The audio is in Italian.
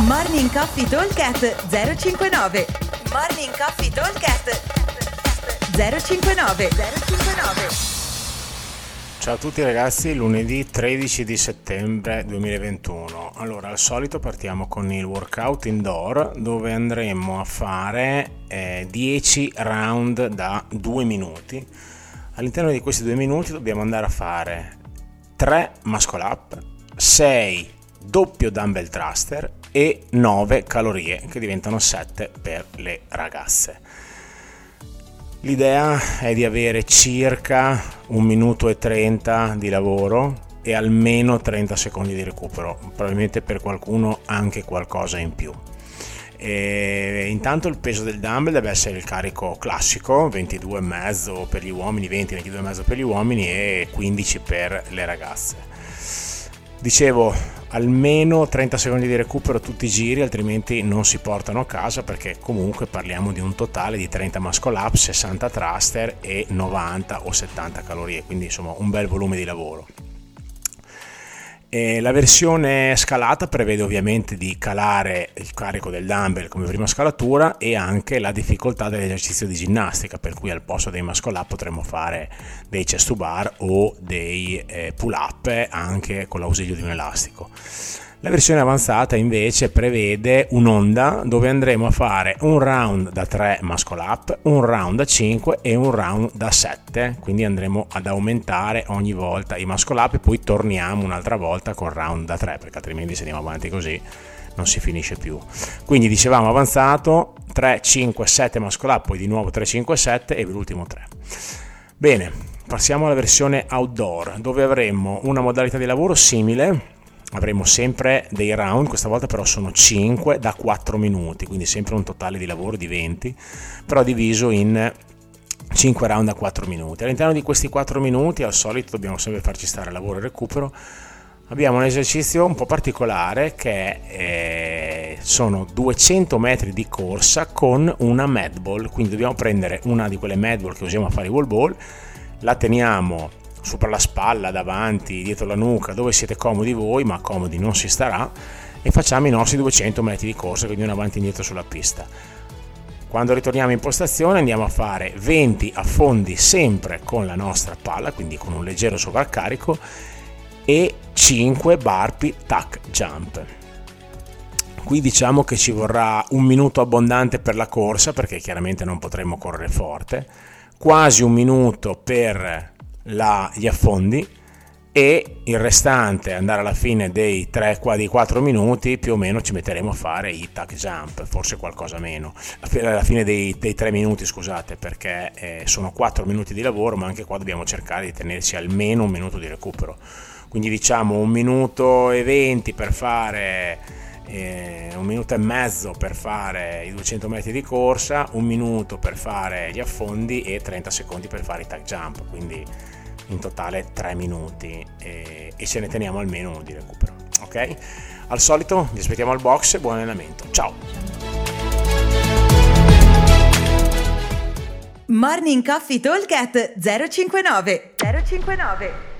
Morning Coffee Talkcast 059 Morning Coffee Talkcast 059 059 Ciao a tutti ragazzi, lunedì 13 di settembre 2021. Allora, al solito partiamo con il workout indoor dove andremo a fare eh, 10 round da 2 minuti. All'interno di questi 2 minuti dobbiamo andare a fare 3 muscle up, 6 doppio dumbbell thruster e 9 calorie che diventano 7 per le ragazze. L'idea è di avere circa 1 minuto e 30 di lavoro e almeno 30 secondi di recupero, probabilmente per qualcuno anche qualcosa in più. E intanto il peso del dumbbell deve essere il carico classico, 22,5 per gli uomini, 20-22,5 per gli uomini e 15 per le ragazze. Dicevo, almeno 30 secondi di recupero tutti i giri, altrimenti non si portano a casa perché comunque parliamo di un totale di 30 muscle up, 60 thruster e 90 o 70 calorie, quindi insomma un bel volume di lavoro. E la versione scalata prevede ovviamente di calare il carico del dumbbell come prima scalatura e anche la difficoltà dell'esercizio di ginnastica, per cui al posto dei muscle up potremmo fare dei chest to bar o dei eh, pull up anche con l'ausilio di un elastico. La versione avanzata invece prevede un'onda dove andremo a fare un round da 3 muscle up, un round da 5 e un round da 7, quindi andremo ad aumentare ogni volta i muscle up e poi torniamo un'altra volta con round da 3 perché altrimenti se andiamo avanti così non si finisce più. Quindi dicevamo avanzato 3, 5, 7 muscle up, poi di nuovo 3, 5, 7 e l'ultimo 3. Bene, passiamo alla versione outdoor dove avremo una modalità di lavoro simile avremo sempre dei round, questa volta però sono 5 da 4 minuti, quindi sempre un totale di lavoro di 20, però diviso in 5 round da 4 minuti. All'interno di questi 4 minuti, al solito, dobbiamo sempre farci stare lavoro e recupero. Abbiamo un esercizio un po' particolare che eh, sono 200 metri di corsa con una medball, quindi dobbiamo prendere una di quelle medball che usiamo a fare i wall ball, la teniamo sopra la spalla, davanti, dietro la nuca, dove siete comodi voi, ma comodi non si starà, e facciamo i nostri 200 metri di corsa, quindi un avanti e indietro sulla pista. Quando ritorniamo in postazione andiamo a fare 20 affondi sempre con la nostra palla, quindi con un leggero sovraccarico, e 5 barpi tac jump. Qui diciamo che ci vorrà un minuto abbondante per la corsa, perché chiaramente non potremo correre forte, quasi un minuto per la, gli affondi e il restante andare alla fine dei 3 dei 4 minuti più o meno ci metteremo a fare i tac jump forse qualcosa meno. Alla fine dei, dei 3 minuti scusate perché eh, sono 4 minuti di lavoro ma anche qua dobbiamo cercare di tenerci almeno un minuto di recupero. Quindi diciamo un minuto e 20 per fare eh, un minuto e mezzo per fare i 200 metri di corsa un minuto per fare gli affondi e 30 secondi per fare i tag jump quindi in totale 3 minuti e, e ce ne teniamo almeno uno di recupero. Ok? Al solito vi aspettiamo al box buon allenamento. Ciao! Morning Coffee Talk 059 059